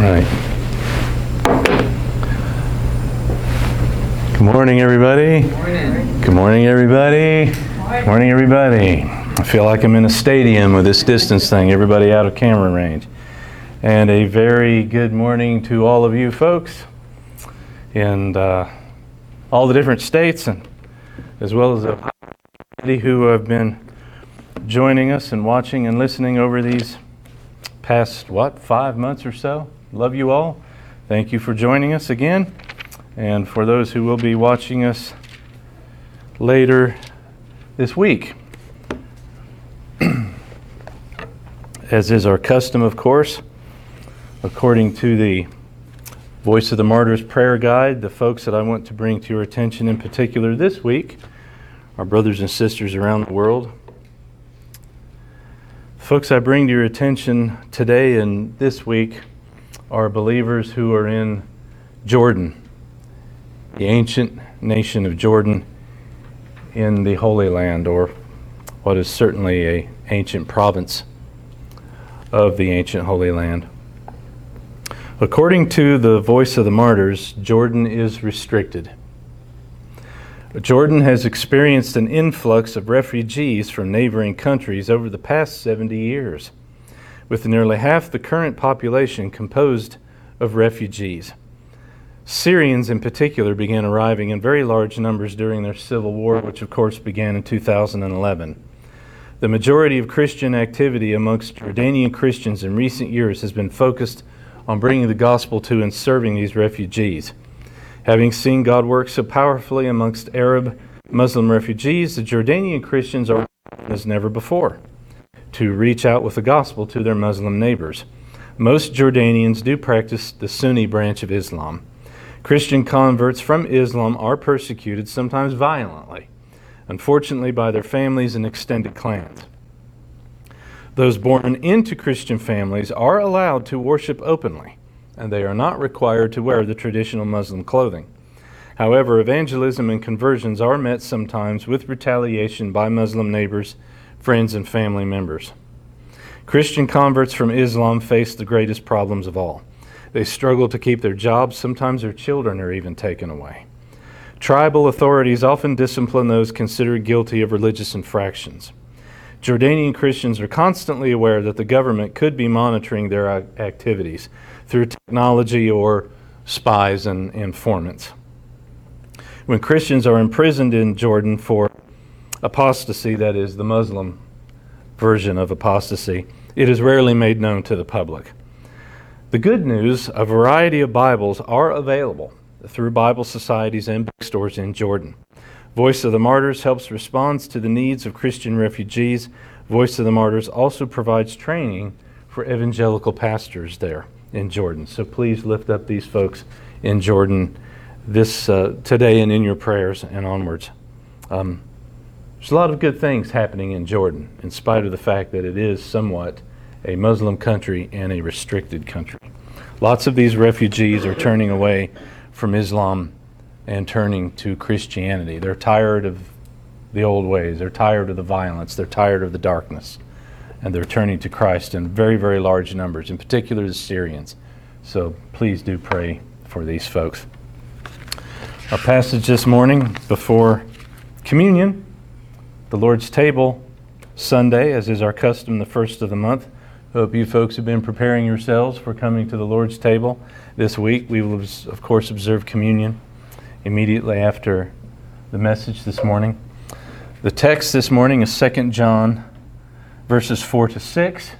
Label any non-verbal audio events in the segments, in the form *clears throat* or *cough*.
right. Good morning, everybody. Morning. Good morning, everybody. Good morning, everybody. I feel like I'm in a stadium with this distance thing, everybody out of camera range. And a very good morning to all of you folks in uh, all the different states, and as well as the who have been joining us and watching and listening over these past, what, five months or so. Love you all. Thank you for joining us again. And for those who will be watching us later this week, *clears throat* as is our custom, of course, according to the Voice of the Martyrs prayer guide, the folks that I want to bring to your attention in particular this week, our brothers and sisters around the world. Folks, I bring to your attention today and this week are believers who are in Jordan, the ancient nation of Jordan in the Holy Land, or what is certainly a ancient province of the ancient Holy Land. According to the voice of the martyrs, Jordan is restricted. Jordan has experienced an influx of refugees from neighboring countries over the past 70 years, with nearly half the current population composed of refugees. Syrians, in particular, began arriving in very large numbers during their civil war, which, of course, began in 2011. The majority of Christian activity amongst Jordanian Christians in recent years has been focused on bringing the gospel to and serving these refugees. Having seen God work so powerfully amongst Arab Muslim refugees, the Jordanian Christians are as never before to reach out with the gospel to their Muslim neighbors. Most Jordanians do practice the Sunni branch of Islam. Christian converts from Islam are persecuted, sometimes violently, unfortunately, by their families and extended clans. Those born into Christian families are allowed to worship openly and they are not required to wear the traditional Muslim clothing. However, evangelism and conversions are met sometimes with retaliation by Muslim neighbors, friends, and family members. Christian converts from Islam face the greatest problems of all. They struggle to keep their jobs, sometimes their children are even taken away. Tribal authorities often discipline those considered guilty of religious infractions. Jordanian Christians are constantly aware that the government could be monitoring their activities through technology or spies and informants. When Christians are imprisoned in Jordan for apostasy, that is, the Muslim version of apostasy, it is rarely made known to the public. The good news a variety of Bibles are available through Bible societies and bookstores in Jordan. Voice of the Martyrs helps respond to the needs of Christian refugees. Voice of the Martyrs also provides training for evangelical pastors there in Jordan. So please lift up these folks in Jordan this uh, today and in your prayers and onwards. Um, there's a lot of good things happening in Jordan, in spite of the fact that it is somewhat a Muslim country and a restricted country. Lots of these refugees are turning away from Islam and turning to Christianity. They're tired of the old ways, they're tired of the violence, they're tired of the darkness and they're turning to Christ in very, very large numbers, in particular the Syrians. So please do pray for these folks. Our passage this morning before communion, the Lord's table, Sunday, as is our custom, the first of the month. Hope you folks have been preparing yourselves for coming to the Lord's table this week. We will, of course, observe communion immediately after the message this morning. The text this morning is 2 John verses 4 to 6,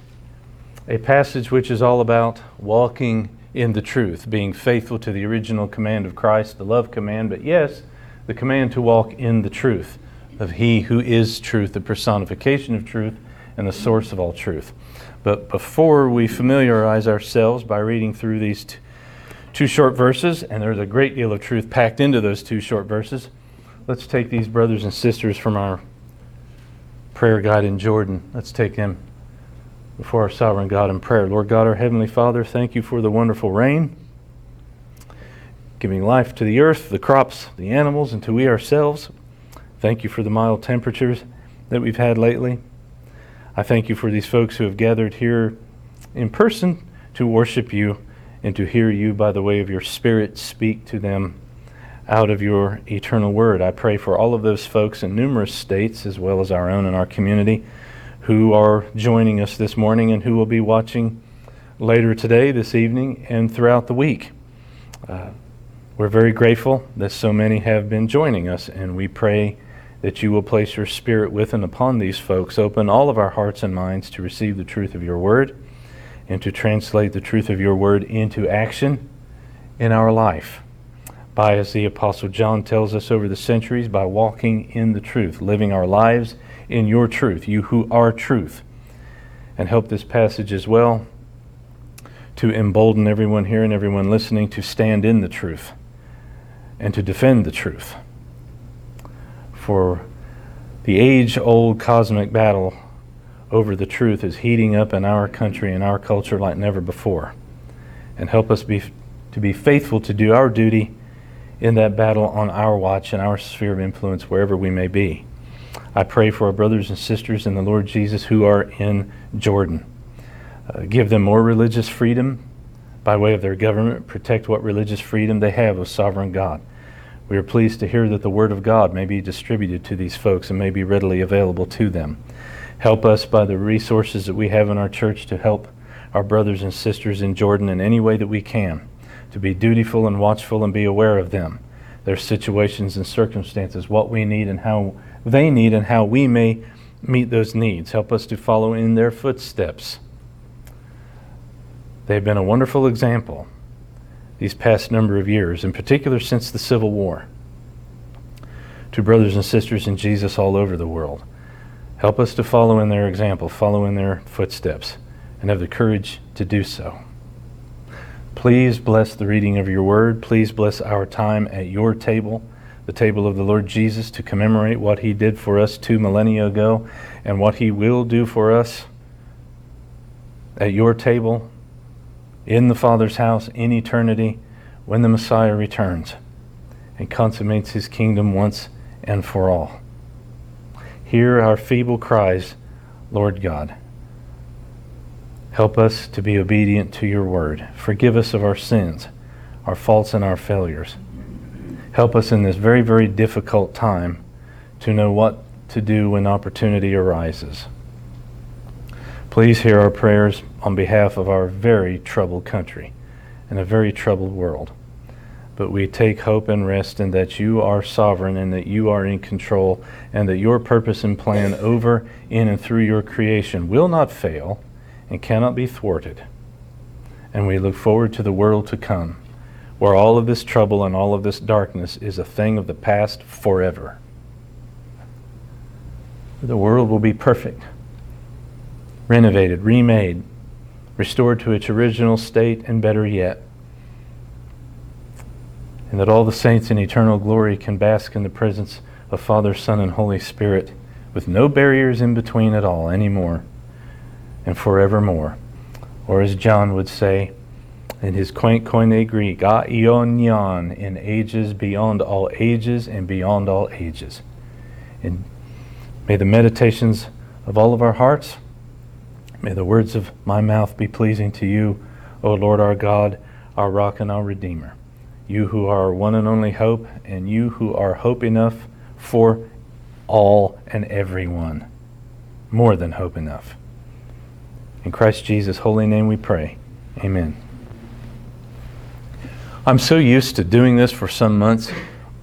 a passage which is all about walking in the truth, being faithful to the original command of Christ, the love command, but yes, the command to walk in the truth of He who is truth, the personification of truth, and the source of all truth. But before we familiarize ourselves by reading through these t- two short verses, and there's a great deal of truth packed into those two short verses, let's take these brothers and sisters from our prayer guide in Jordan. Let's take them before our sovereign God in prayer. Lord God, our Heavenly Father, thank you for the wonderful rain, giving life to the earth, the crops, the animals, and to we ourselves. Thank you for the mild temperatures that we've had lately. I thank you for these folks who have gathered here in person to worship you and to hear you by the way of your Spirit speak to them out of your eternal word. I pray for all of those folks in numerous states, as well as our own in our community, who are joining us this morning and who will be watching later today, this evening, and throughout the week. Uh, we're very grateful that so many have been joining us, and we pray that you will place your spirit with and upon these folks. Open all of our hearts and minds to receive the truth of your word and to translate the truth of your word into action in our life. By, as the Apostle John tells us over the centuries, by walking in the truth, living our lives in your truth, you who are truth. And help this passage as well to embolden everyone here and everyone listening to stand in the truth and to defend the truth. For the age old cosmic battle over the truth is heating up in our country and our culture like never before. And help us be, to be faithful to do our duty in that battle on our watch and our sphere of influence wherever we may be. I pray for our brothers and sisters in the Lord Jesus who are in Jordan. Uh, give them more religious freedom by way of their government. Protect what religious freedom they have of sovereign God. We are pleased to hear that the Word of God may be distributed to these folks and may be readily available to them. Help us by the resources that we have in our church to help our brothers and sisters in Jordan in any way that we can, to be dutiful and watchful and be aware of them, their situations and circumstances, what we need and how they need, and how we may meet those needs. Help us to follow in their footsteps. They've been a wonderful example these past number of years, in particular since the Civil War, to brothers and sisters in Jesus all over the world. Help us to follow in their example, follow in their footsteps, and have the courage to do so. Please bless the reading of your word. Please bless our time at your table, the table of the Lord Jesus, to commemorate what he did for us two millennia ago and what he will do for us at your table, in the Father's house, in eternity, when the Messiah returns and consummates his kingdom once and for all. Hear our feeble cries, Lord God. Help us to be obedient to your word. Forgive us of our sins, our faults, and our failures. Help us in this very, very difficult time to know what to do when opportunity arises. Please hear our prayers on behalf of our very troubled country and a very troubled world but we take hope and rest in that you are sovereign and that you are in control and that your purpose and plan over, in, and through your creation will not fail and cannot be thwarted. And we look forward to the world to come, where all of this trouble and all of this darkness is a thing of the past forever. The world will be perfect, renovated, remade, restored to its original state, and better yet and that all the saints in eternal glory can bask in the presence of Father, Son, and Holy Spirit with no barriers in between at all anymore and forevermore. Or as John would say in his quaint Koine Greek, aionion, in ages beyond all ages and beyond all ages. And may the meditations of all of our hearts, may the words of my mouth be pleasing to you, O Lord our God, our rock and our Redeemer you who are our one and only hope, and you who are hope enough for all and everyone. More than hope enough. In Christ Jesus' holy name we pray. Amen. I'm so used to doing this for some months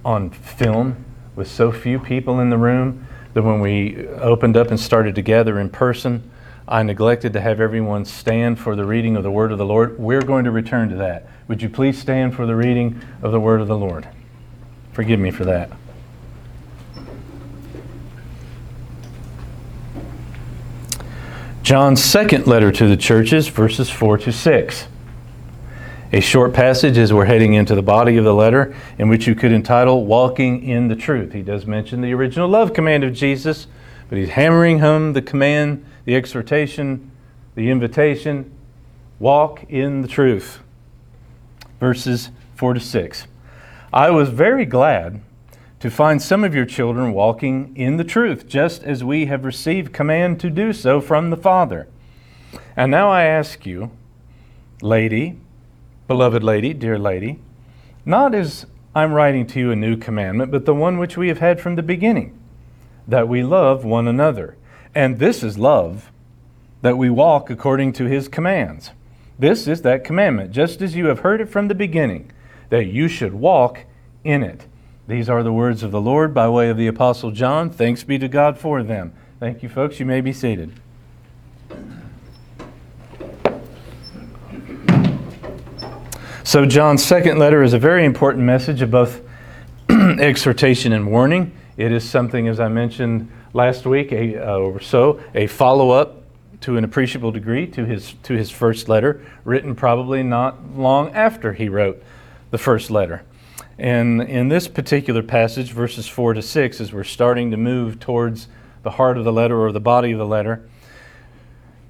on film with so few people in the room that when we opened up and started to gather in person, I neglected to have everyone stand for the reading of the word of the Lord. We're going to return to that. Would you please stand for the reading of the word of the Lord? Forgive me for that. John's second letter to the churches, verses 4 to 6. A short passage as we're heading into the body of the letter, in which you could entitle Walking in the Truth. He does mention the original love command of Jesus, but he's hammering home the command the exhortation, the invitation walk in the truth. Verses 4 to 6. I was very glad to find some of your children walking in the truth, just as we have received command to do so from the Father. And now I ask you, lady, beloved lady, dear lady, not as I'm writing to you a new commandment, but the one which we have had from the beginning, that we love one another. And this is love, that we walk according to his commands. This is that commandment, just as you have heard it from the beginning, that you should walk in it. These are the words of the Lord by way of the Apostle John. Thanks be to God for them. Thank you, folks. You may be seated. So, John's second letter is a very important message of both *clears throat* exhortation and warning. It is something, as I mentioned last week a, uh, or so, a follow up to an appreciable degree to his, to his first letter, written probably not long after he wrote the first letter. And in this particular passage, verses 4 to 6, as we're starting to move towards the heart of the letter or the body of the letter,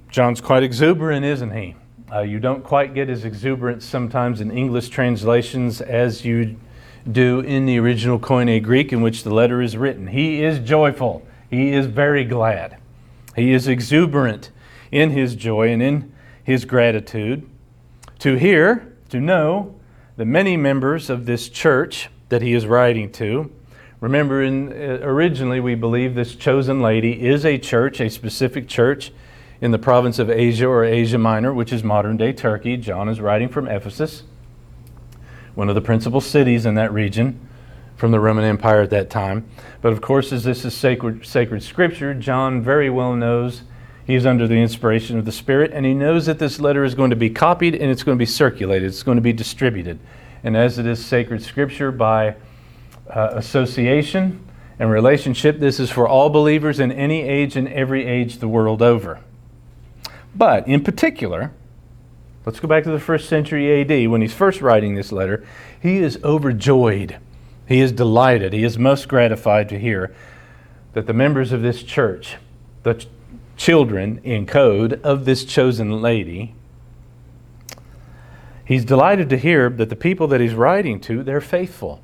John's quite exuberant, isn't he? Uh, you don't quite get as exuberant sometimes in English translations as you do in the original Koine Greek in which the letter is written. He is joyful. He is very glad. He is exuberant in his joy and in his gratitude to hear, to know the many members of this church that he is writing to. Remember, in, uh, originally we believe this chosen lady is a church, a specific church in the province of Asia or Asia Minor, which is modern day Turkey. John is writing from Ephesus, one of the principal cities in that region from the Roman Empire at that time. But of course, as this is sacred, sacred scripture, John very well knows he's under the inspiration of the Spirit, and he knows that this letter is going to be copied and it's going to be circulated, it's going to be distributed. And as it is sacred scripture by uh, association and relationship, this is for all believers in any age and every age the world over. But in particular, let's go back to the first century AD when he's first writing this letter. He is overjoyed. He is delighted. He is most gratified to hear that the members of this church, the ch- children in code of this chosen lady, he's delighted to hear that the people that he's writing to, they're faithful.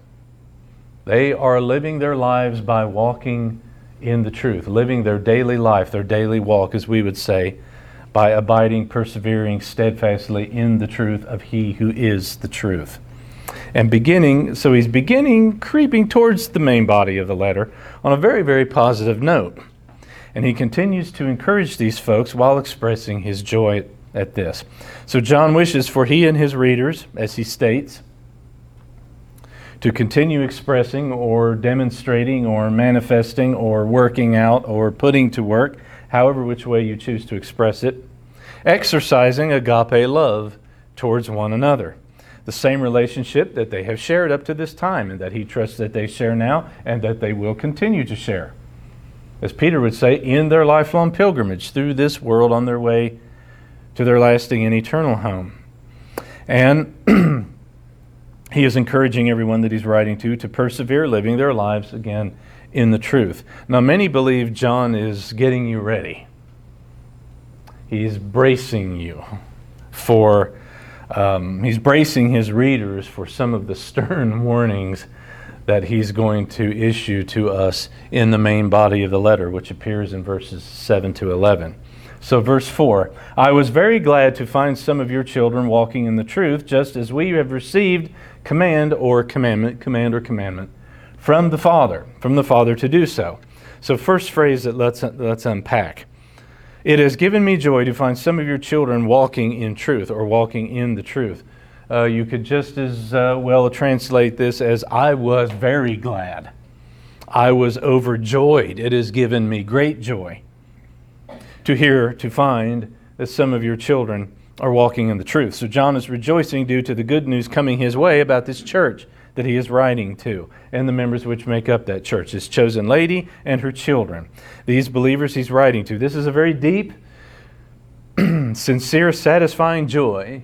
They are living their lives by walking in the truth, living their daily life, their daily walk, as we would say, by abiding, persevering steadfastly in the truth of He who is the truth. And beginning, so he's beginning creeping towards the main body of the letter on a very, very positive note. And he continues to encourage these folks while expressing his joy at this. So John wishes for he and his readers, as he states, to continue expressing or demonstrating or manifesting or working out or putting to work however which way you choose to express it, exercising agape love towards one another. The same relationship that they have shared up to this time, and that he trusts that they share now, and that they will continue to share. As Peter would say, in their lifelong pilgrimage through this world on their way to their lasting and eternal home. And *clears throat* he is encouraging everyone that he's writing to to persevere, living their lives again in the truth. Now, many believe John is getting you ready, he's bracing you for. Um, he's bracing his readers for some of the stern *laughs* warnings that he's going to issue to us in the main body of the letter, which appears in verses 7 to 11. So, verse 4 I was very glad to find some of your children walking in the truth, just as we have received command or commandment, command or commandment from the Father, from the Father to do so. So, first phrase that let's, let's unpack. It has given me joy to find some of your children walking in truth or walking in the truth. Uh, you could just as uh, well translate this as I was very glad. I was overjoyed. It has given me great joy to hear, to find that some of your children are walking in the truth. So John is rejoicing due to the good news coming his way about this church that he is writing to and the members which make up that church, his chosen lady and her children. These believers he's writing to. This is a very deep, *clears throat* sincere, satisfying joy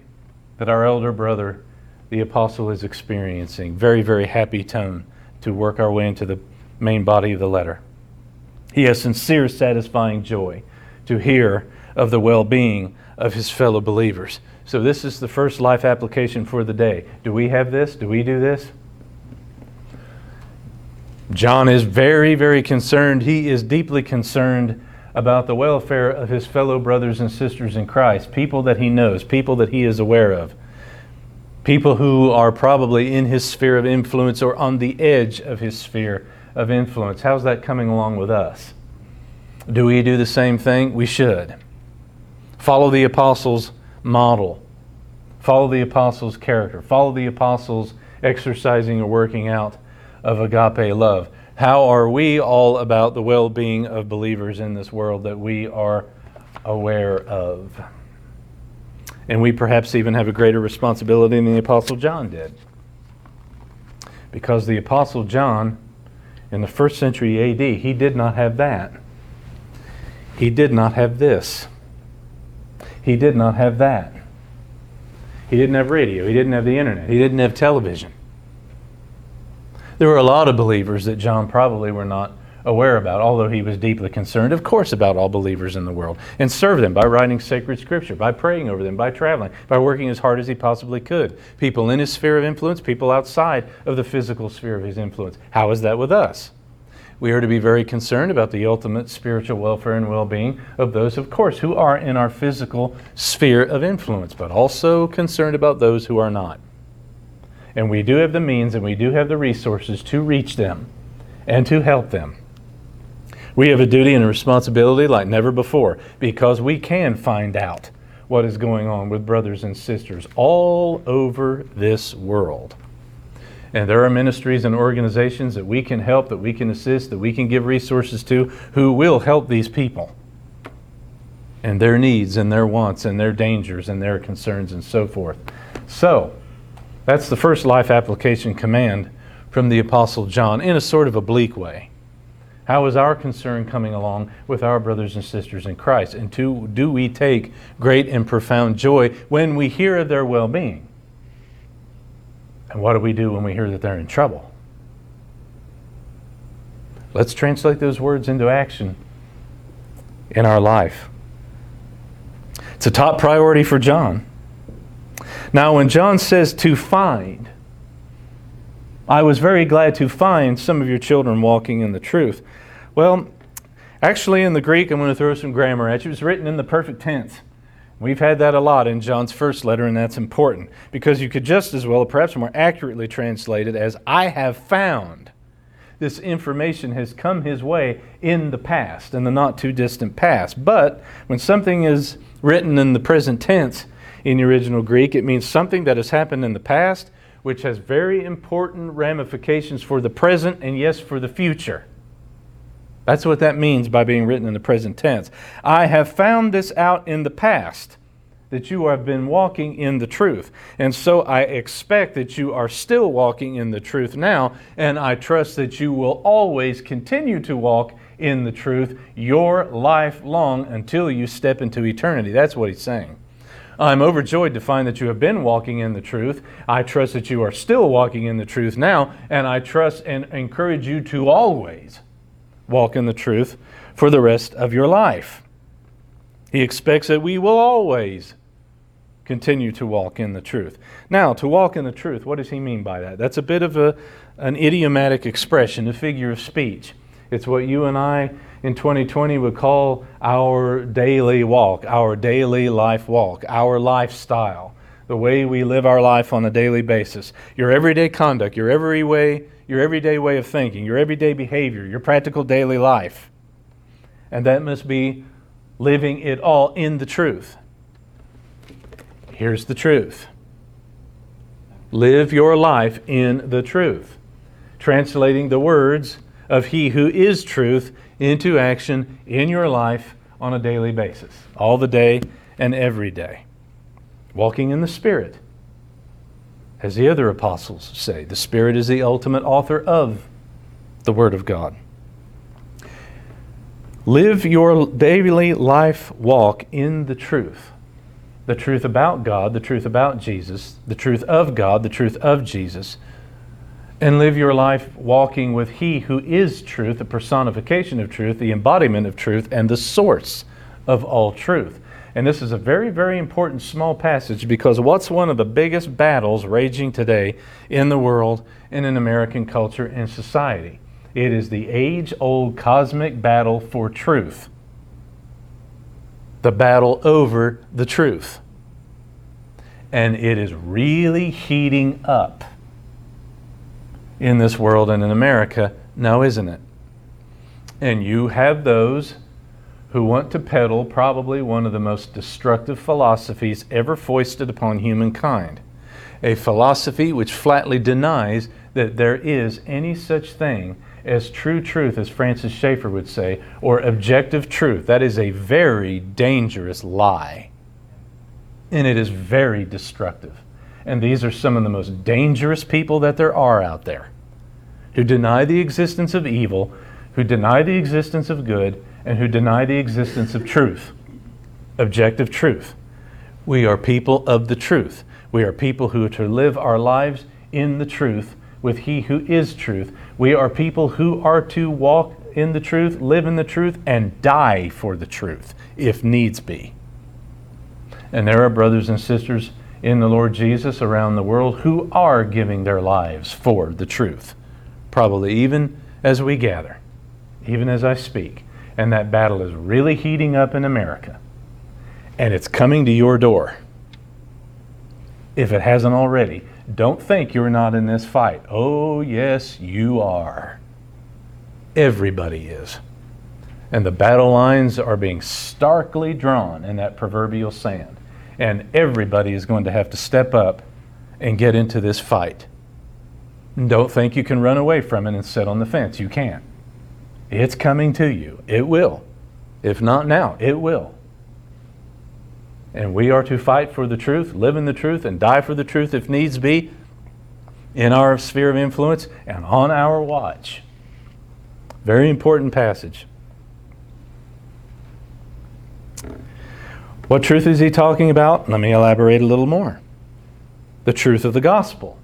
that our elder brother, the apostle, is experiencing. Very, very happy tone to work our way into the main body of the letter. He has sincere, satisfying joy to hear of the well being of his fellow believers. So, this is the first life application for the day. Do we have this? Do we do this? John is very, very concerned. He is deeply concerned about the welfare of his fellow brothers and sisters in Christ, people that he knows, people that he is aware of, People who are probably in his sphere of influence or on the edge of his sphere of influence. How's that coming along with us? Do we do the same thing? We should. Follow the apostles' model. Follow the apostles' character. Follow the apostles' exercising or working out of agape love. How are we all about the well being of believers in this world that we are aware of? And we perhaps even have a greater responsibility than the Apostle John did. Because the Apostle John, in the first century AD, he did not have that. He did not have this. He did not have that. He didn't have radio. He didn't have the internet. He didn't have television. There were a lot of believers that John probably were not aware about, although he was deeply concerned, of course, about all believers in the world, and served them by writing sacred scripture, by praying over them, by traveling, by working as hard as he possibly could. People in his sphere of influence, people outside of the physical sphere of his influence. How is that with us? We are to be very concerned about the ultimate spiritual welfare and well being of those, of course, who are in our physical sphere of influence, but also concerned about those who are not. And we do have the means and we do have the resources to reach them and to help them. We have a duty and a responsibility like never before because we can find out what is going on with brothers and sisters all over this world. And there are ministries and organizations that we can help, that we can assist, that we can give resources to who will help these people and their needs and their wants and their dangers and their concerns and so forth. So, that's the first life application command from the Apostle John in a sort of oblique way. How is our concern coming along with our brothers and sisters in Christ? And do, do we take great and profound joy when we hear of their well being? And what do we do when we hear that they're in trouble? Let's translate those words into action in our life. It's a top priority for John. Now, when John says to find, I was very glad to find some of your children walking in the truth. Well, actually, in the Greek, I'm going to throw some grammar at you. It's written in the perfect tense. We've had that a lot in John's first letter, and that's important because you could just as well, perhaps more accurately translate it as I have found. This information has come his way in the past, in the not too distant past. But when something is written in the present tense in the original Greek, it means something that has happened in the past, which has very important ramifications for the present and, yes, for the future. That's what that means by being written in the present tense. I have found this out in the past that you have been walking in the truth. And so I expect that you are still walking in the truth now, and I trust that you will always continue to walk in the truth your life long until you step into eternity. That's what he's saying. I'm overjoyed to find that you have been walking in the truth. I trust that you are still walking in the truth now, and I trust and encourage you to always walk in the truth for the rest of your life. He expects that we will always continue to walk in the truth. Now, to walk in the truth, what does he mean by that? That's a bit of a, an idiomatic expression, a figure of speech. It's what you and I in 2020 would call our daily walk, our daily life walk, our lifestyle, the way we live our life on a daily basis. Your everyday conduct, your every way your everyday way of thinking, your everyday behavior, your practical daily life. And that must be living it all in the truth. Here's the truth live your life in the truth, translating the words of He who is truth into action in your life on a daily basis, all the day and every day. Walking in the Spirit as the other apostles say, the Spirit is the ultimate author of the Word of God. Live your daily life walk in the truth. The truth about God, the truth about Jesus, the truth of God, the truth of Jesus. And live your life walking with He who is truth, the personification of truth, the embodiment of truth, and the source of all truth. And this is a very, very important small passage because what's one of the biggest battles raging today in the world and in American culture and society? It is the age old cosmic battle for truth, the battle over the truth. And it is really heating up in this world and in America now, isn't it? And you have those who want to peddle probably one of the most destructive philosophies ever foisted upon humankind. A philosophy which flatly denies that there is any such thing as true truth, as Francis Schaeffer would say, or objective truth. That is a very dangerous lie. And it is very destructive. And these are some of the most dangerous people that there are out there who deny the existence of evil, who deny the existence of good, and who deny the existence of truth, objective truth. We are people of the truth. We are people who are to live our lives in the truth with He who is truth. We are people who are to walk in the truth, live in the truth, and die for the truth if needs be. And there are brothers and sisters in the Lord Jesus around the world who are giving their lives for the truth, probably even as we gather, even as I speak. And that battle is really heating up in America. And it's coming to your door. If it hasn't already, don't think you're not in this fight. Oh, yes, you are. Everybody is. And the battle lines are being starkly drawn in that proverbial sand. And everybody is going to have to step up and get into this fight. Don't think you can run away from it and sit on the fence. You can't. It's coming to you. It will. If not now, it will. And we are to fight for the truth, live in the truth, and die for the truth if needs be in our sphere of influence and on our watch. Very important passage. What truth is he talking about? Let me elaborate a little more. The truth of the gospel,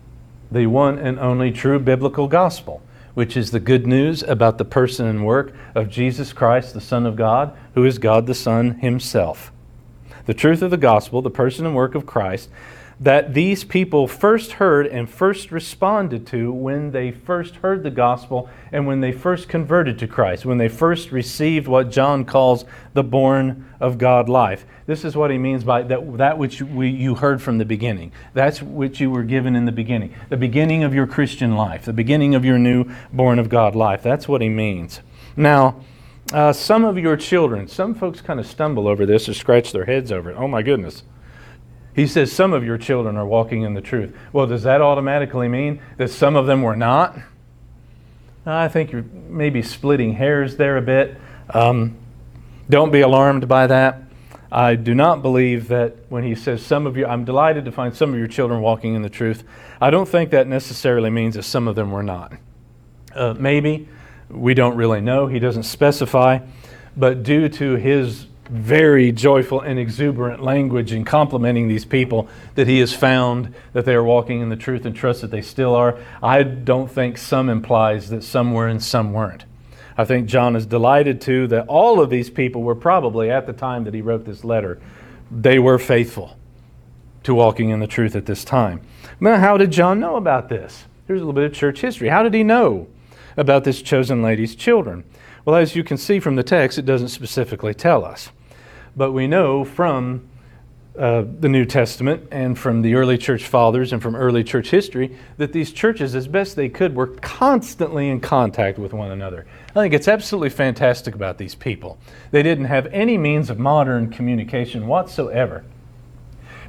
the one and only true biblical gospel which is the good news about the person and work of Jesus Christ, the Son of God, who is God the Son Himself. The truth of the gospel, the person and work of Christ, that these people first heard and first responded to when they first heard the gospel and when they first converted to Christ, when they first received what John calls the born of God life. This is what he means by that, that which we, you heard from the beginning. That's which you were given in the beginning. The beginning of your Christian life, the beginning of your new born of God life. That's what he means. Now, uh, some of your children, some folks kind of stumble over this or scratch their heads over it. Oh my goodness. He says some of your children are walking in the truth. Well, does that automatically mean that some of them were not? I think you're maybe splitting hairs there a bit. Um, don't be alarmed by that. I do not believe that when he says some of you, I'm delighted to find some of your children walking in the truth. I don't think that necessarily means that some of them were not. Uh, maybe. We don't really know. He doesn't specify. But due to his very joyful and exuberant language in complimenting these people that he has found that they are walking in the truth and trust that they still are. I don't think some implies that some were and some weren't. I think John is delighted too that all of these people were probably at the time that he wrote this letter, they were faithful to walking in the truth at this time. Now, how did John know about this? Here's a little bit of church history. How did he know about this chosen lady's children? Well, as you can see from the text, it doesn't specifically tell us. But we know from uh, the New Testament and from the early church fathers and from early church history that these churches, as best they could, were constantly in contact with one another. I think it's absolutely fantastic about these people. They didn't have any means of modern communication whatsoever.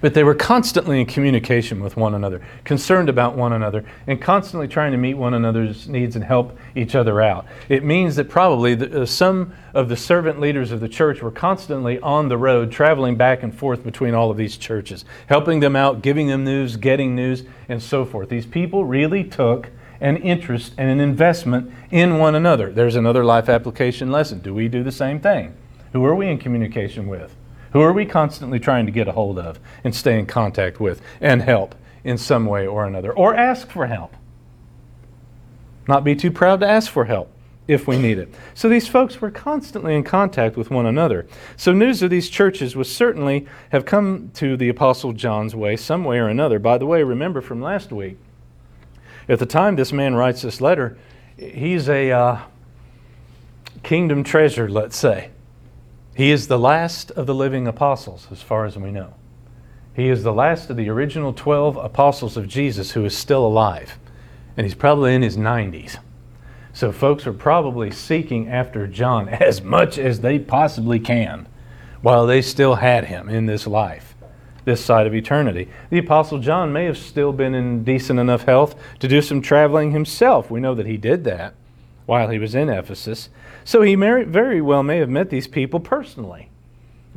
But they were constantly in communication with one another, concerned about one another, and constantly trying to meet one another's needs and help each other out. It means that probably the, uh, some of the servant leaders of the church were constantly on the road, traveling back and forth between all of these churches, helping them out, giving them news, getting news, and so forth. These people really took an interest and an investment in one another. There's another life application lesson. Do we do the same thing? Who are we in communication with? Who are we constantly trying to get a hold of and stay in contact with and help in some way or another? Or ask for help. Not be too proud to ask for help if we need it. So these folks were constantly in contact with one another. So news of these churches would certainly have come to the Apostle John's way, some way or another. By the way, remember from last week, at the time this man writes this letter, he's a uh, kingdom treasure, let's say. He is the last of the living apostles, as far as we know. He is the last of the original 12 apostles of Jesus who is still alive, and he's probably in his 90s. So, folks are probably seeking after John *laughs* as much as they possibly can while they still had him in this life, this side of eternity. The Apostle John may have still been in decent enough health to do some traveling himself. We know that he did that while he was in Ephesus. So, he very well may have met these people personally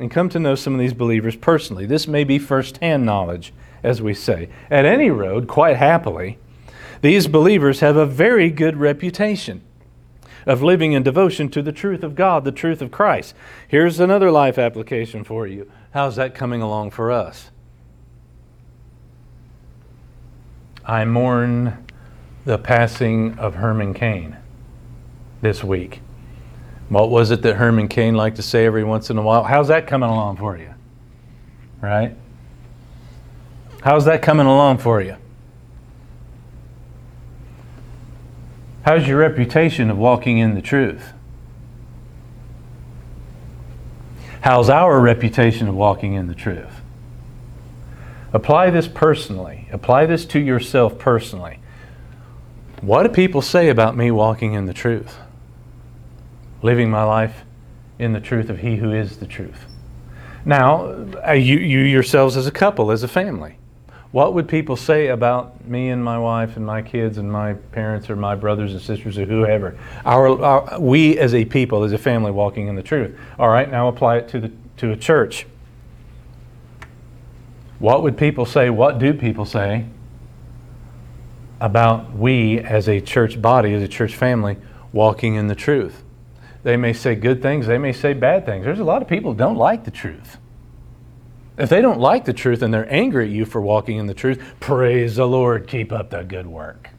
and come to know some of these believers personally. This may be firsthand knowledge, as we say. At any road, quite happily, these believers have a very good reputation of living in devotion to the truth of God, the truth of Christ. Here's another life application for you. How's that coming along for us? I mourn the passing of Herman Cain this week. What was it that Herman Cain liked to say every once in a while? How's that coming along for you? Right? How's that coming along for you? How's your reputation of walking in the truth? How's our reputation of walking in the truth? Apply this personally. Apply this to yourself personally. What do people say about me walking in the truth? Living my life in the truth of He who is the truth. Now, uh, you, you yourselves as a couple, as a family, what would people say about me and my wife and my kids and my parents or my brothers and sisters or whoever? Our, our, we as a people, as a family, walking in the truth. All right, now apply it to, the, to a church. What would people say? What do people say about we as a church body, as a church family, walking in the truth? They may say good things, they may say bad things. There's a lot of people who don't like the truth. If they don't like the truth and they're angry at you for walking in the truth, praise the Lord, keep up the good work.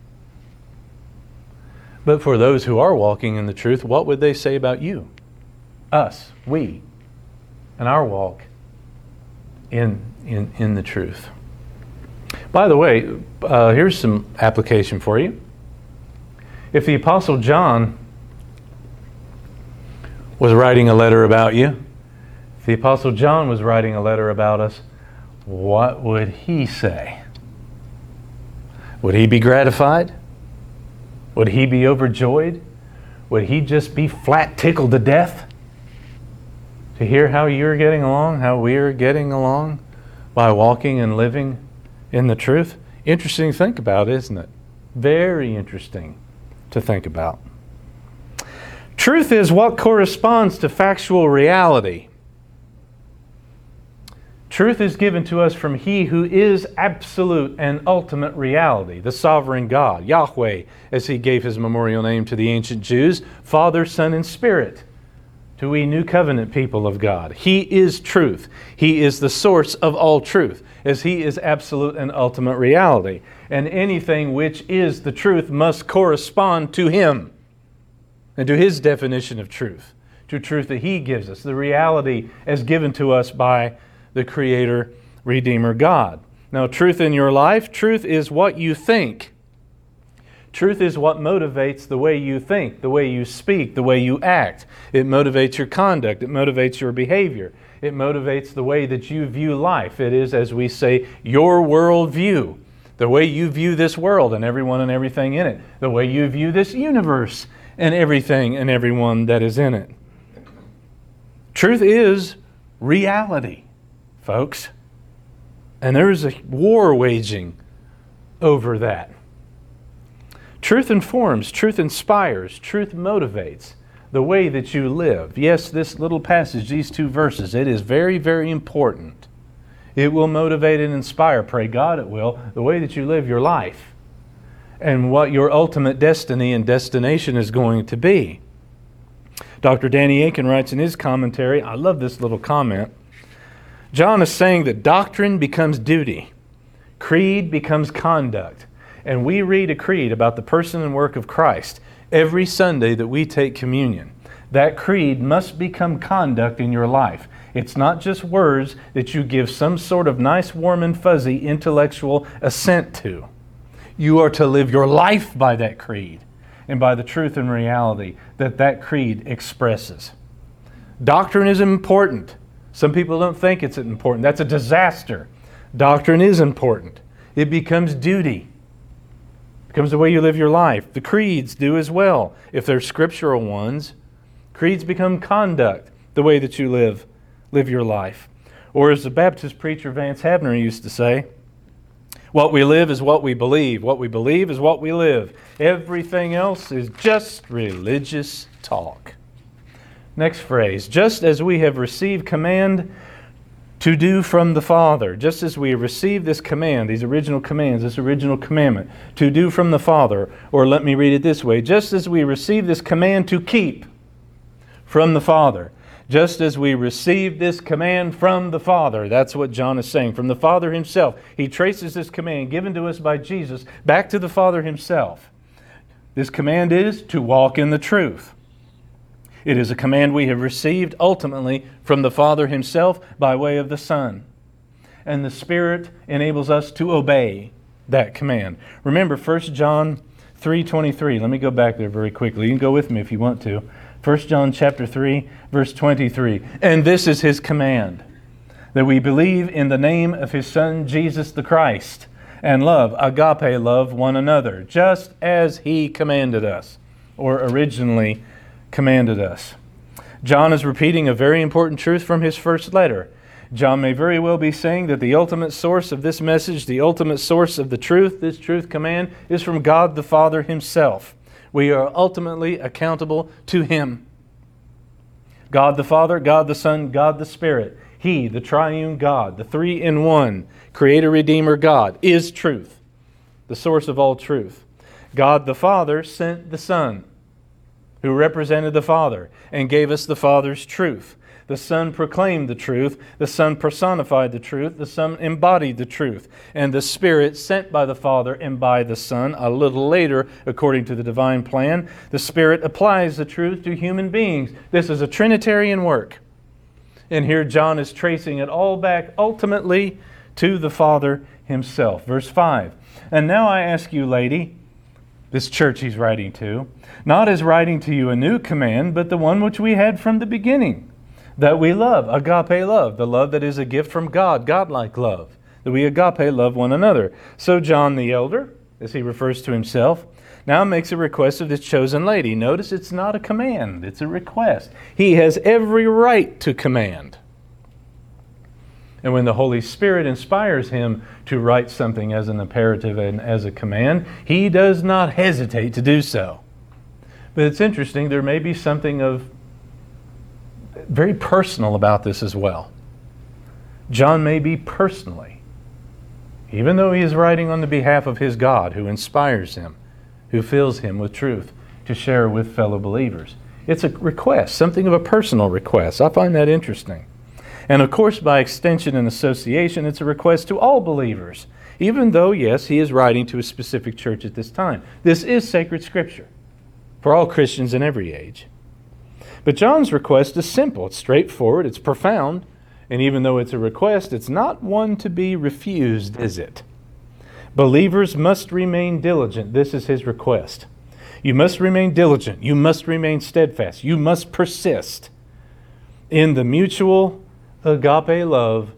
But for those who are walking in the truth, what would they say about you? Us, we, and our walk in, in, in the truth. By the way, uh, here's some application for you. If the Apostle John was writing a letter about you, if the Apostle John was writing a letter about us, what would he say? Would he be gratified? Would he be overjoyed? Would he just be flat tickled to death to hear how you're getting along, how we're getting along by walking and living in the truth? Interesting to think about, isn't it? Very interesting to think about. Truth is what corresponds to factual reality. Truth is given to us from He who is absolute and ultimate reality, the sovereign God, Yahweh, as He gave His memorial name to the ancient Jews, Father, Son, and Spirit, to we new covenant people of God. He is truth. He is the source of all truth, as He is absolute and ultimate reality. And anything which is the truth must correspond to Him and to his definition of truth, to truth that he gives us, the reality as given to us by the Creator, Redeemer God. Now, truth in your life, truth is what you think. Truth is what motivates the way you think, the way you speak, the way you act. It motivates your conduct, it motivates your behavior, it motivates the way that you view life. It is, as we say, your worldview, the way you view this world and everyone and everything in it, the way you view this universe and everything and everyone that is in it. Truth is reality, folks. And there is a war waging over that. Truth informs, truth inspires, truth motivates the way that you live. Yes, this little passage, these two verses, it is very, very important. It will motivate and inspire, pray God it will, the way that you live your life and what your ultimate destiny and destination is going to be. Dr. Danny Akin writes in his commentary, I love this little comment. John is saying that doctrine becomes duty, creed becomes conduct. And we read a creed about the person and work of Christ every Sunday that we take communion. That creed must become conduct in your life. It's not just words that you give some sort of nice, warm, and fuzzy intellectual assent to. You are to live your life by that creed and by the truth and reality that that creed expresses. Doctrine is important. Some people don't think it's important. That's a disaster. Doctrine is important. It becomes duty. It becomes the way you live your life. The creeds do as well. If they're scriptural ones, creeds become conduct, the way that you live live your life. Or as the Baptist preacher Vance Havner used to say, what we live is what we believe. What we believe is what we live. Everything else is just religious talk. Next phrase just as we have received command to do from the Father, just as we have received this command, these original commands, this original commandment, to do from the Father, or let me read it this way just as we receive this command to keep from the Father, just as we received this command from the Father. That's what John is saying. From the Father himself. He traces this command given to us by Jesus back to the Father himself. This command is to walk in the truth. It is a command we have received ultimately from the Father himself by way of the Son. And the Spirit enables us to obey that command. Remember 1 John 3:23. Let me go back there very quickly. You can go with me if you want to. 1 John chapter 3 verse 23. And this is his command that we believe in the name of his son Jesus the Christ and love agape love one another just as he commanded us or originally commanded us. John is repeating a very important truth from his first letter. John may very well be saying that the ultimate source of this message, the ultimate source of the truth, this truth command, is from God the Father Himself. We are ultimately accountable to Him. God the Father, God the Son, God the Spirit. He, the triune God, the three in one, Creator, Redeemer, God, is truth, the source of all truth. God the Father sent the Son, who represented the Father, and gave us the Father's truth. The Son proclaimed the truth. The Son personified the truth. The Son embodied the truth. And the Spirit, sent by the Father and by the Son, a little later, according to the divine plan, the Spirit applies the truth to human beings. This is a Trinitarian work. And here John is tracing it all back ultimately to the Father himself. Verse 5 And now I ask you, lady, this church he's writing to, not as writing to you a new command, but the one which we had from the beginning that we love, agape love, the love that is a gift from God, godlike love, that we agape love one another. So John the elder, as he refers to himself, now makes a request of this chosen lady. Notice it's not a command, it's a request. He has every right to command. And when the Holy Spirit inspires him to write something as an imperative and as a command, he does not hesitate to do so. But it's interesting, there may be something of very personal about this as well. John may be personally, even though he is writing on the behalf of his God who inspires him, who fills him with truth to share with fellow believers. It's a request, something of a personal request. I find that interesting. And of course, by extension and association, it's a request to all believers, even though, yes, he is writing to a specific church at this time. This is sacred scripture for all Christians in every age. But John's request is simple, it's straightforward, it's profound, and even though it's a request, it's not one to be refused, is it? Believers must remain diligent. This is his request. You must remain diligent. You must remain steadfast. You must persist in the mutual agape love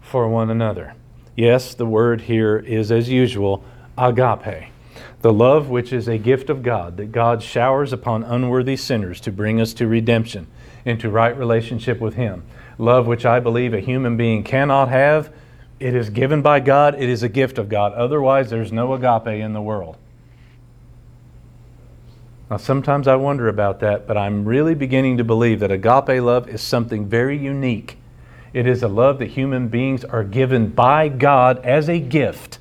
for one another. Yes, the word here is, as usual, agape the love which is a gift of God that God showers upon unworthy sinners to bring us to redemption, into right relationship with Him. Love which I believe a human being cannot have. It is given by God, it is a gift of God. Otherwise, there's no agape in the world. Now, sometimes I wonder about that, but I'm really beginning to believe that agape love is something very unique. It is a love that human beings are given by God as a gift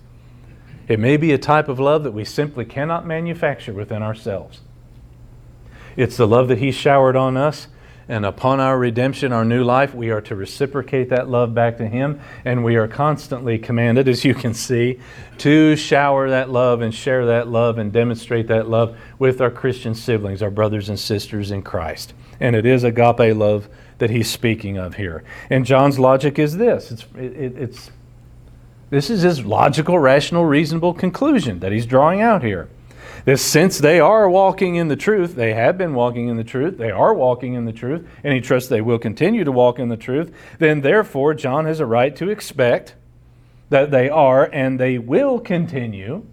it may be a type of love that we simply cannot manufacture within ourselves. It's the love that He showered on us, and upon our redemption, our new life, we are to reciprocate that love back to Him, and we are constantly commanded, as you can see, to shower that love and share that love and demonstrate that love with our Christian siblings, our brothers and sisters in Christ. And it is agape love that He's speaking of here. And John's logic is this it's, it, it's this is his logical, rational, reasonable conclusion that he's drawing out here. That since they are walking in the truth, they have been walking in the truth, they are walking in the truth, and he trusts they will continue to walk in the truth, then therefore John has a right to expect that they are and they will continue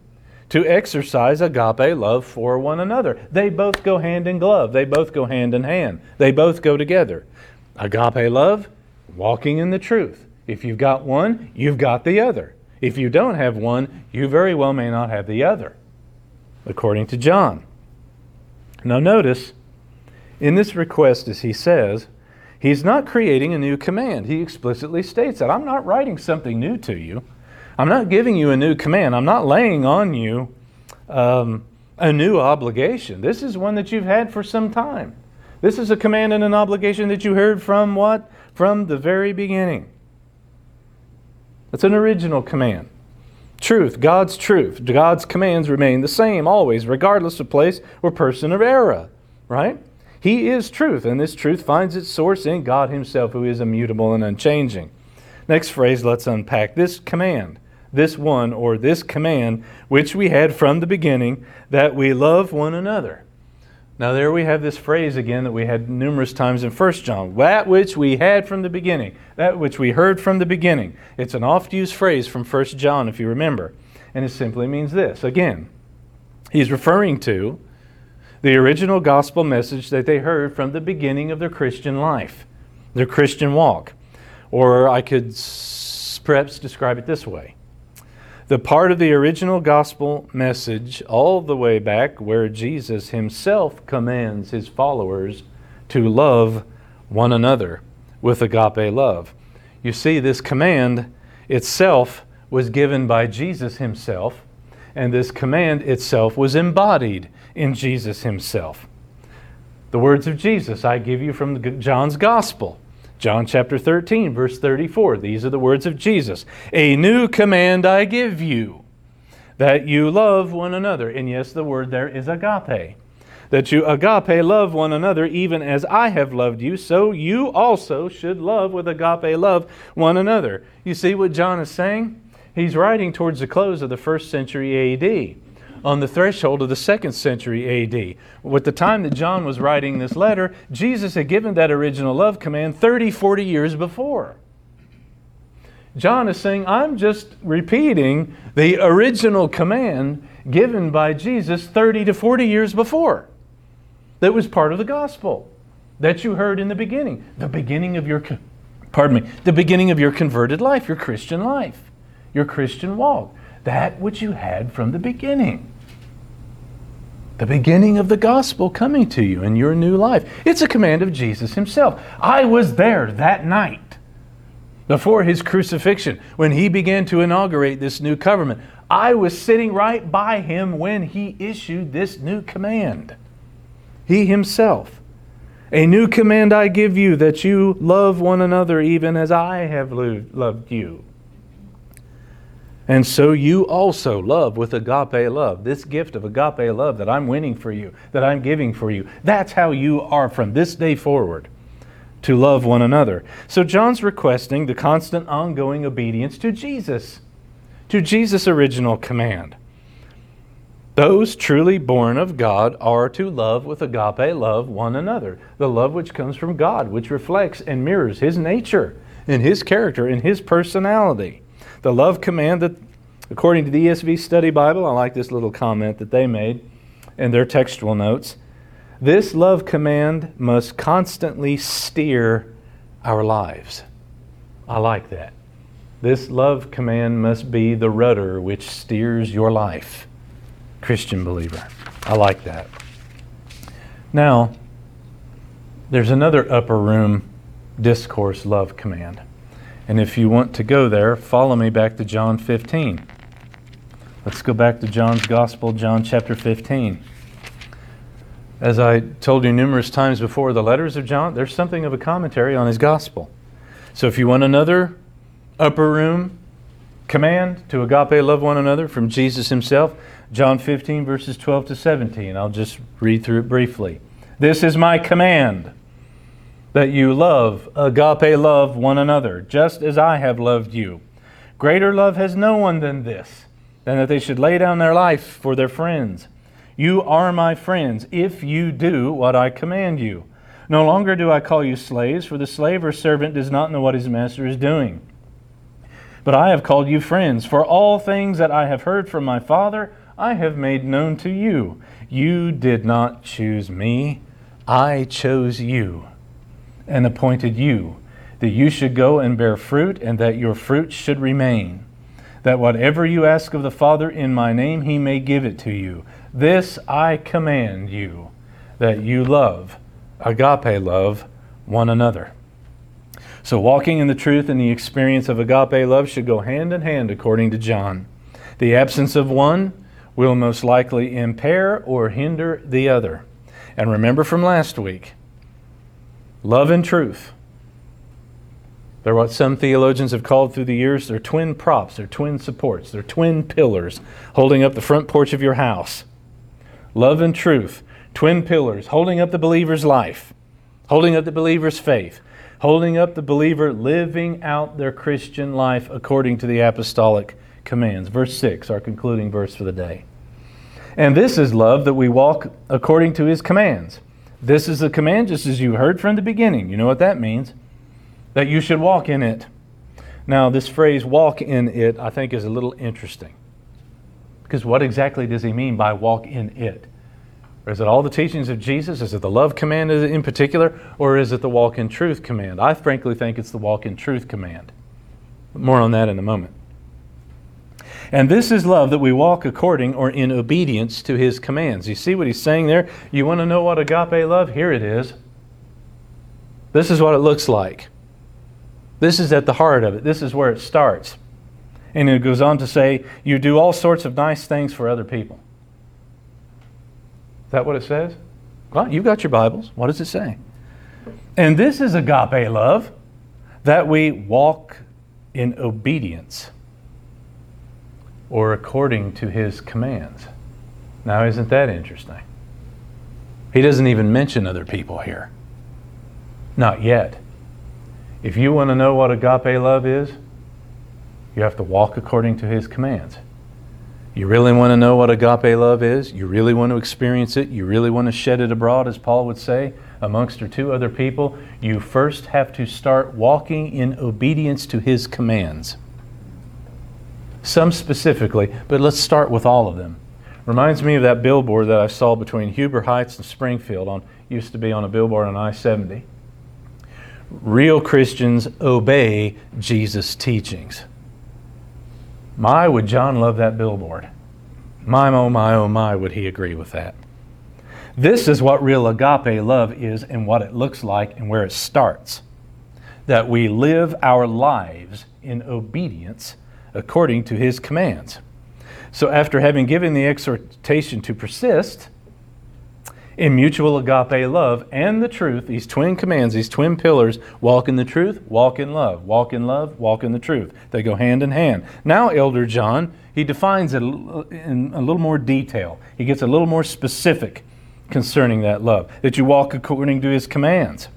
to exercise agape love for one another. They both go hand in glove, they both go hand in hand, they both go together. Agape love, walking in the truth. If you've got one, you've got the other. If you don't have one, you very well may not have the other, according to John. Now, notice in this request, as he says, he's not creating a new command. He explicitly states that I'm not writing something new to you. I'm not giving you a new command. I'm not laying on you um, a new obligation. This is one that you've had for some time. This is a command and an obligation that you heard from what? From the very beginning. It's an original command. Truth, God's truth. God's commands remain the same always, regardless of place or person or era, right? He is truth, and this truth finds its source in God Himself, who is immutable and unchanging. Next phrase, let's unpack this command, this one, or this command, which we had from the beginning, that we love one another. Now, there we have this phrase again that we had numerous times in 1 John that which we had from the beginning, that which we heard from the beginning. It's an oft used phrase from 1 John, if you remember. And it simply means this again, he's referring to the original gospel message that they heard from the beginning of their Christian life, their Christian walk. Or I could perhaps describe it this way the part of the original gospel message, all the way back where Jesus himself commands his followers to love one another with agape love. You see, this command itself was given by Jesus himself, and this command itself was embodied in Jesus himself. The words of Jesus I give you from John's gospel. John chapter 13, verse 34. These are the words of Jesus. A new command I give you, that you love one another. And yes, the word there is agape. That you agape love one another, even as I have loved you, so you also should love with agape love one another. You see what John is saying? He's writing towards the close of the first century AD on the threshold of the second century AD. With the time that John was writing this letter, Jesus had given that original love command 30, 40 years before. John is saying, I'm just repeating the original command given by Jesus 30 to 40 years before. That was part of the gospel that you heard in the beginning, the beginning of your pardon me, the beginning of your converted life, your Christian life, your Christian walk that which you had from the beginning. The beginning of the gospel coming to you in your new life. It's a command of Jesus himself. I was there that night before his crucifixion when he began to inaugurate this new covenant. I was sitting right by him when he issued this new command. He himself. A new command I give you that you love one another even as I have loved you. And so you also love with agape love, this gift of agape love that I'm winning for you, that I'm giving for you. That's how you are from this day forward to love one another. So John's requesting the constant ongoing obedience to Jesus, to Jesus' original command. Those truly born of God are to love with agape love one another, the love which comes from God, which reflects and mirrors His nature and His character and His personality. The love command that, according to the ESV Study Bible, I like this little comment that they made in their textual notes. This love command must constantly steer our lives. I like that. This love command must be the rudder which steers your life, Christian believer. I like that. Now, there's another upper room discourse love command. And if you want to go there, follow me back to John 15. Let's go back to John's Gospel, John chapter 15. As I told you numerous times before, the letters of John, there's something of a commentary on his gospel. So if you want another upper room command to agape love one another from Jesus himself, John 15, verses 12 to 17. I'll just read through it briefly. This is my command that you love, agape love one another, just as I have loved you. Greater love has no one than this, than that they should lay down their life for their friends. You are my friends if you do what I command you. No longer do I call you slaves, for the slave or servant does not know what his master is doing. but I have called you friends, for all things that I have heard from my Father I have made known to you. You did not choose me, I chose you and appointed you, that you should go and bear fruit, and that your fruit should remain. That whatever you ask of the Father in my name, he may give it to you. This I command you, that you love, agape love, one another. So, walking in the truth and the experience of agape love should go hand in hand, according to John. The absence of one will most likely impair or hinder the other. And remember from last week love and truth. They're what some theologians have called through the years their twin props, their twin supports, their twin pillars holding up the front porch of your house. Love and truth, twin pillars holding up the believer's life, holding up the believer's faith, holding up the believer living out their Christian life according to the apostolic commands. Verse 6, our concluding verse for the day. And this is love that we walk according to his commands. This is the command, just as you heard from the beginning. You know what that means? That you should walk in it. Now, this phrase, walk in it, I think is a little interesting. Because what exactly does he mean by walk in it? Or is it all the teachings of Jesus? Is it the love command in particular? Or is it the walk in truth command? I frankly think it's the walk in truth command. More on that in a moment. And this is love that we walk according or in obedience to his commands. You see what he's saying there? You want to know what agape love? Here it is. This is what it looks like. This is at the heart of it. This is where it starts. And it goes on to say, you do all sorts of nice things for other people. Is that what it says? Well, you've got your Bibles. What does it say? And this is agape love, that we walk in obedience or according to his commands. Now, isn't that interesting? He doesn't even mention other people here. Not yet. If you want to know what agape love is, you have to walk according to his commands. You really want to know what agape love is? You really want to experience it? You really want to shed it abroad, as Paul would say, amongst or to other people? You first have to start walking in obedience to his commands some specifically, but let's start with all of them. Reminds me of that billboard that I saw between Huber Heights and Springfield on used to be on a billboard on I-70. Real Christians obey Jesus' teachings. My, would John love that billboard. My, oh, my, oh, my, would he agree with that. This is what real agape love is and what it looks like and where it starts. That we live our lives in obedience according to his commands. So, after having given the exhortation to persist in mutual agape love and the truth, these twin commands, these twin pillars walk in the truth, walk in love, walk in love, walk in the truth. They go hand in hand. Now, Elder John, he defines it in a little more detail. He gets a little more specific concerning that love, that you walk according to his commands.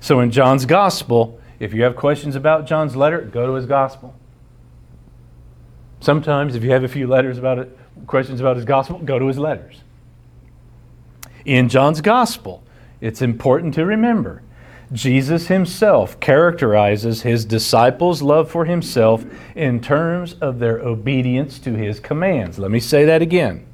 So, in John's gospel, if you have questions about John's letter, go to his gospel. Sometimes, if you have a few letters about it, questions about his gospel, go to his letters. In John's gospel, it's important to remember Jesus himself characterizes his disciples' love for himself in terms of their obedience to his commands. Let me say that again.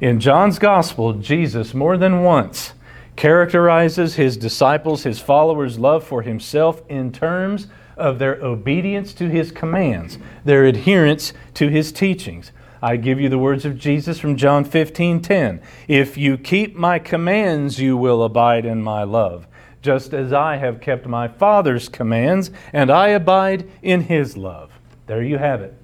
In John's gospel, Jesus more than once characterizes his disciples, his followers' love for himself in terms of their obedience to his commands, their adherence to his teachings. I give you the words of Jesus from John 15 10. If you keep my commands, you will abide in my love, just as I have kept my Father's commands, and I abide in his love. There you have it.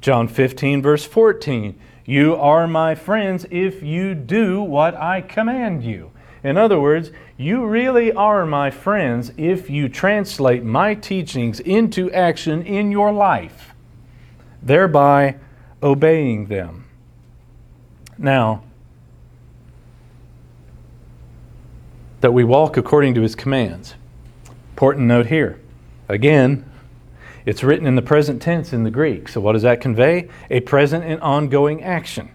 John 15, verse 14. You are my friends if you do what I command you. In other words, you really are my friends if you translate my teachings into action in your life, thereby obeying them. Now, that we walk according to his commands. Important note here. Again, it's written in the present tense in the Greek. So, what does that convey? A present and ongoing action.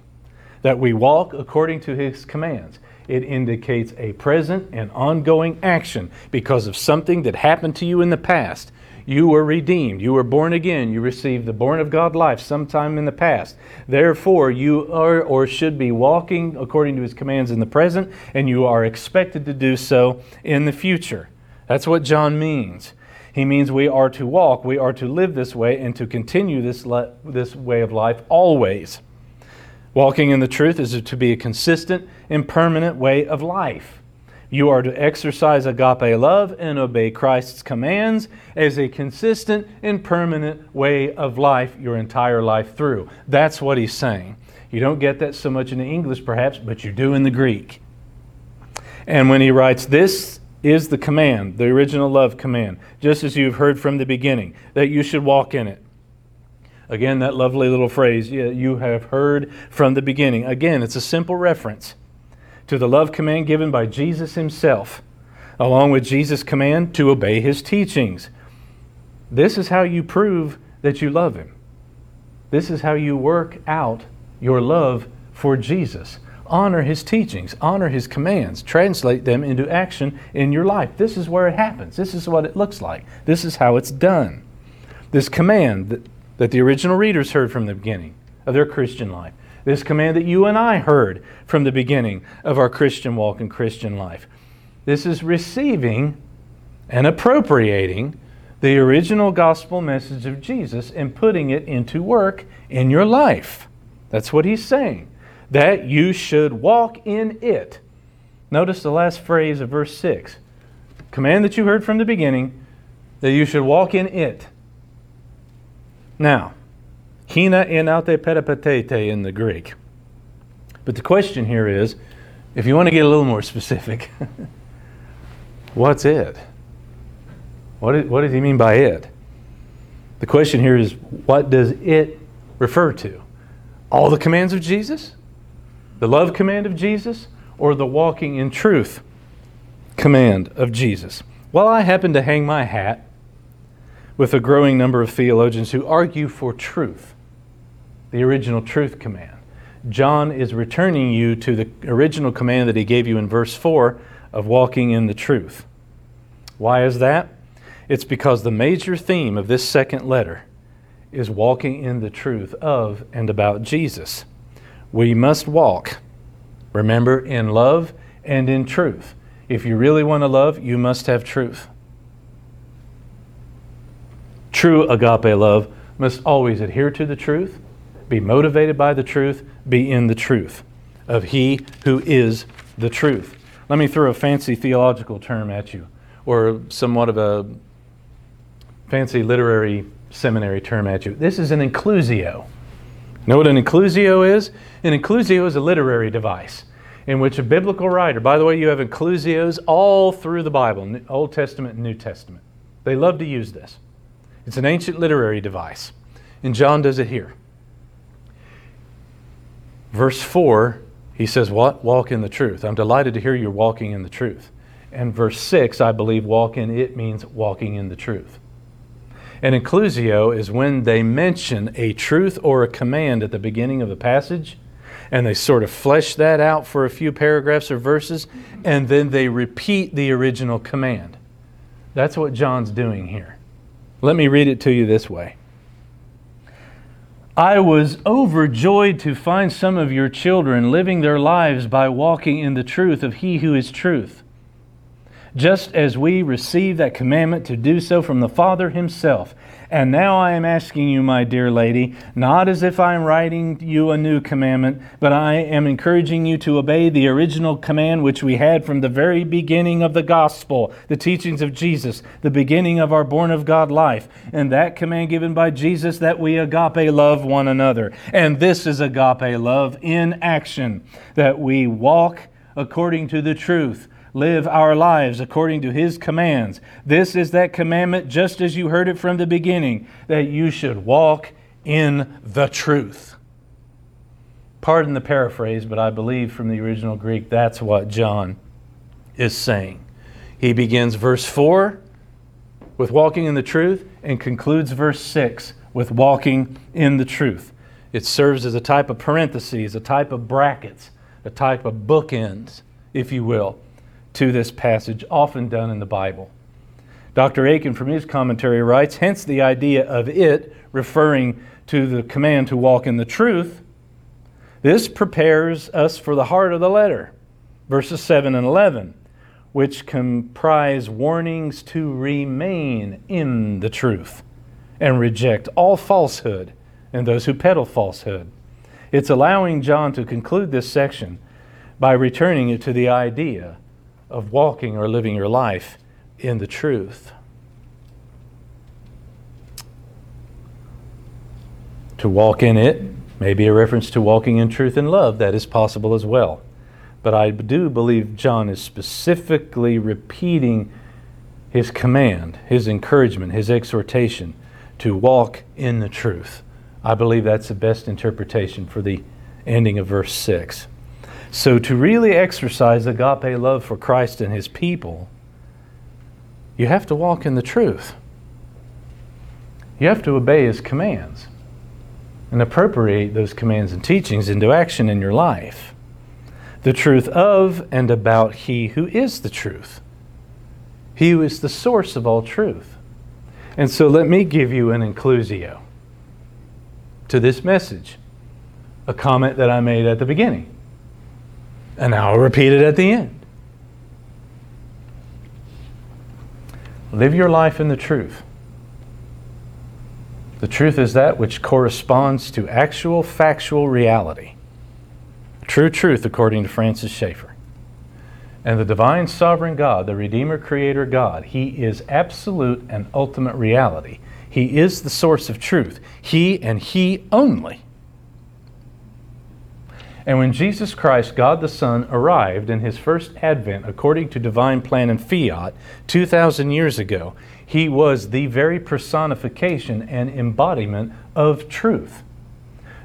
That we walk according to his commands it indicates a present and ongoing action because of something that happened to you in the past. You were redeemed. You were born again. You received the born of God life sometime in the past. Therefore, you are or should be walking according to his commands in the present, and you are expected to do so in the future. That's what John means. He means we are to walk, we are to live this way, and to continue this, le- this way of life always. Walking in the truth is to be a consistent and permanent way of life. You are to exercise agape love and obey Christ's commands as a consistent and permanent way of life your entire life through. That's what he's saying. You don't get that so much in the English, perhaps, but you do in the Greek. And when he writes, This is the command, the original love command, just as you've heard from the beginning, that you should walk in it. Again, that lovely little phrase, you have heard from the beginning. Again, it's a simple reference to the love command given by Jesus himself, along with Jesus' command to obey his teachings. This is how you prove that you love him. This is how you work out your love for Jesus. Honor his teachings, honor his commands, translate them into action in your life. This is where it happens. This is what it looks like. This is how it's done. This command that, the original readers heard from the beginning of their Christian life this command that you and I heard from the beginning of our Christian walk and Christian life. This is receiving and appropriating the original gospel message of Jesus and putting it into work in your life. That's what he's saying. That you should walk in it. Notice the last phrase of verse 6 command that you heard from the beginning, that you should walk in it. Now, Hina enaute peripatete in the Greek. But the question here is if you want to get a little more specific, *laughs* what's it? What, what does he mean by it? The question here is what does it refer to? All the commands of Jesus? The love command of Jesus? Or the walking in truth command of Jesus? Well, I happen to hang my hat with a growing number of theologians who argue for truth the original truth command. John is returning you to the original command that he gave you in verse 4 of walking in the truth. Why is that? It's because the major theme of this second letter is walking in the truth of and about Jesus. We must walk, remember, in love and in truth. If you really want to love, you must have truth. True agape love must always adhere to the truth be motivated by the truth, be in the truth of He who is the truth. Let me throw a fancy theological term at you, or somewhat of a fancy literary seminary term at you. This is an inclusio. Know what an inclusio is? An inclusio is a literary device in which a biblical writer, by the way, you have inclusios all through the Bible, Old Testament and New Testament. They love to use this. It's an ancient literary device, and John does it here. Verse 4, he says, What? Walk in the truth. I'm delighted to hear you're walking in the truth. And verse 6, I believe walk in it means walking in the truth. And inclusio is when they mention a truth or a command at the beginning of the passage, and they sort of flesh that out for a few paragraphs or verses, and then they repeat the original command. That's what John's doing here. Let me read it to you this way. I was overjoyed to find some of your children living their lives by walking in the truth of He who is truth, just as we received that commandment to do so from the Father Himself. And now I am asking you, my dear lady, not as if I am writing you a new commandment, but I am encouraging you to obey the original command which we had from the very beginning of the gospel, the teachings of Jesus, the beginning of our born of God life. And that command given by Jesus that we agape love one another. And this is agape love in action, that we walk according to the truth live our lives according to His commands. This is that commandment, just as you heard it from the beginning, that you should walk in the truth. Pardon the paraphrase, but I believe from the original Greek that's what John is saying. He begins verse 4 with walking in the truth and concludes verse 6 with walking in the truth. It serves as a type of parentheses, a type of brackets, a type of bookends, if you will to this passage, often done in the Bible. Dr. Akin, from his commentary, writes Hence the idea of it referring to the command to walk in the truth. This prepares us for the heart of the letter, verses 7 and 11, which comprise warnings to remain in the truth and reject all falsehood and those who peddle falsehood. It's allowing John to conclude this section by returning it to the idea of walking or living your life in the truth. To walk in it may be a reference to walking in truth and love. That is possible as well. But I do believe John is specifically repeating his command, his encouragement, his exhortation to walk in the truth. I believe that's the best interpretation for the ending of verse 6. So, to really exercise agape love for Christ and his people, you have to walk in the truth. You have to obey his commands and appropriate those commands and teachings into action in your life. The truth of and about he who is the truth, he who is the source of all truth. And so, let me give you an inclusio to this message, a comment that I made at the beginning. And I'll repeat it at the end. Live your life in the truth. The truth is that which corresponds to actual factual reality. True truth, according to Francis Schaeffer. And the divine sovereign God, the Redeemer Creator God, He is absolute and ultimate reality. He is the source of truth. He and He only and when Jesus Christ, God the Son, arrived in his first advent according to divine plan and fiat 2,000 years ago, he was the very personification and embodiment of truth.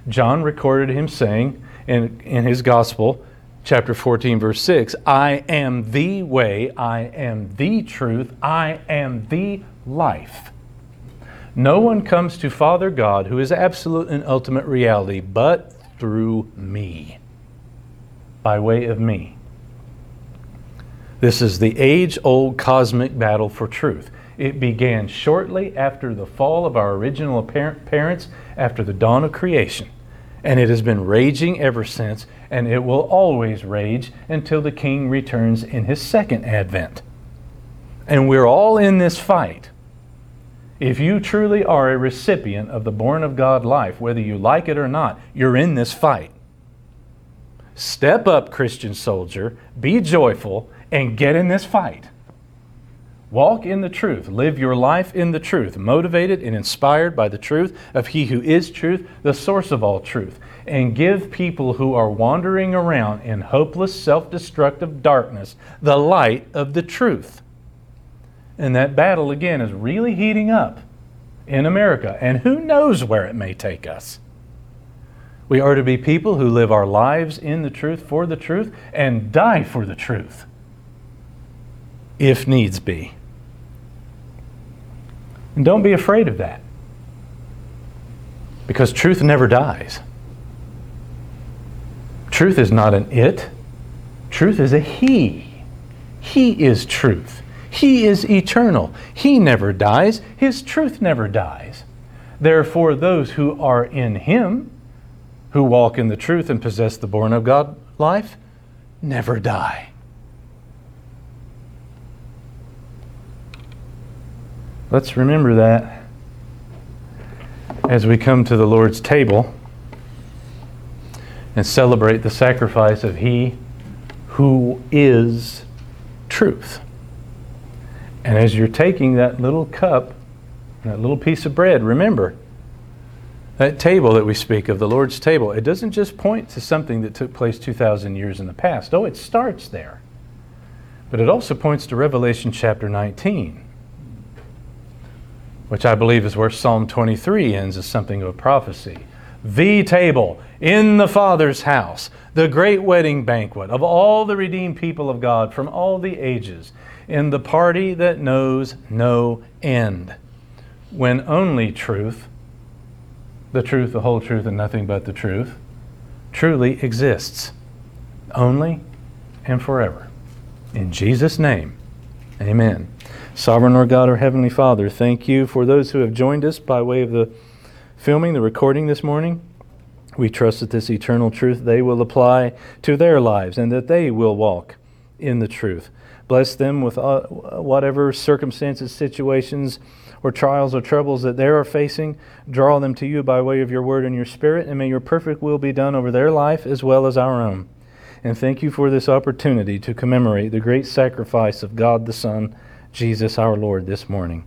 John recorded him saying in, in his gospel, chapter 14, verse 6, I am the way, I am the truth, I am the life. No one comes to Father God, who is absolute and ultimate reality, but through me, by way of me. This is the age old cosmic battle for truth. It began shortly after the fall of our original parents, after the dawn of creation. And it has been raging ever since, and it will always rage until the King returns in his second advent. And we're all in this fight. If you truly are a recipient of the born of God life, whether you like it or not, you're in this fight. Step up, Christian soldier, be joyful, and get in this fight. Walk in the truth. Live your life in the truth, motivated and inspired by the truth of He who is truth, the source of all truth. And give people who are wandering around in hopeless, self destructive darkness the light of the truth. And that battle, again, is really heating up in America. And who knows where it may take us. We are to be people who live our lives in the truth, for the truth, and die for the truth, if needs be. And don't be afraid of that, because truth never dies. Truth is not an it, truth is a he. He is truth. He is eternal. He never dies. His truth never dies. Therefore, those who are in Him, who walk in the truth and possess the born of God life, never die. Let's remember that as we come to the Lord's table and celebrate the sacrifice of He who is truth. And as you're taking that little cup, that little piece of bread, remember that table that we speak of, the Lord's table, it doesn't just point to something that took place 2,000 years in the past. Oh, it starts there. But it also points to Revelation chapter 19, which I believe is where Psalm 23 ends as something of a prophecy. The table in the Father's house, the great wedding banquet of all the redeemed people of God from all the ages in the party that knows no end, when only truth, the truth, the whole truth, and nothing but the truth, truly exists, only and forever. In Jesus' name, amen. Sovereign Lord God, our Heavenly Father, thank you for those who have joined us by way of the filming, the recording this morning. We trust that this eternal truth they will apply to their lives and that they will walk in the truth. Bless them with uh, whatever circumstances, situations, or trials or troubles that they are facing. Draw them to you by way of your word and your spirit, and may your perfect will be done over their life as well as our own. And thank you for this opportunity to commemorate the great sacrifice of God the Son, Jesus our Lord, this morning.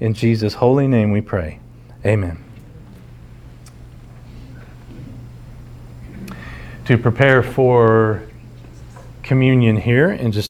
In Jesus' holy name we pray. Amen. To prepare for communion here in just